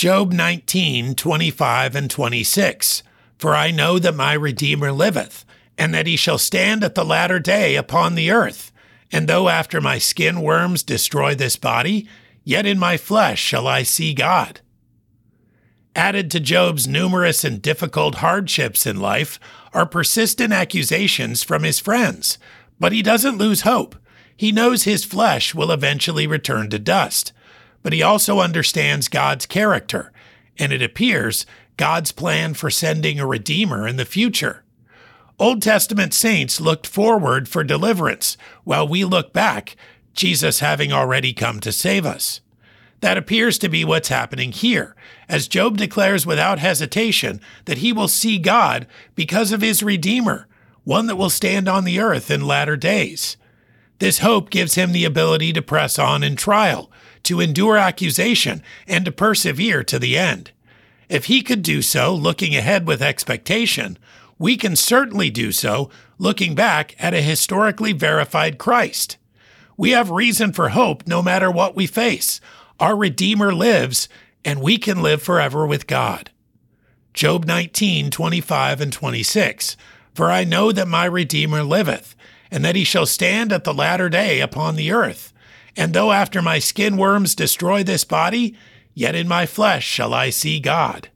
Job 19, 25 and 26. For I know that my Redeemer liveth, and that he shall stand at the latter day upon the earth. And though after my skin worms destroy this body, yet in my flesh shall I see God. Added to Job's numerous and difficult hardships in life are persistent accusations from his friends, but he doesn't lose hope. He knows his flesh will eventually return to dust, but he also understands God's character, and it appears God's plan for sending a Redeemer in the future. Old Testament saints looked forward for deliverance, while we look back, Jesus having already come to save us. That appears to be what's happening here, as Job declares without hesitation that he will see God because of his Redeemer, one that will stand on the earth in latter days. This hope gives him the ability to press on in trial, to endure accusation, and to persevere to the end. If he could do so looking ahead with expectation, we can certainly do so looking back at a historically verified Christ. We have reason for hope no matter what we face our Redeemer lives, and we can live forever with God. Job 19, 25 and 26. For I know that my Redeemer liveth, and that he shall stand at the latter day upon the earth. And though after my skin worms destroy this body, yet in my flesh shall I see God.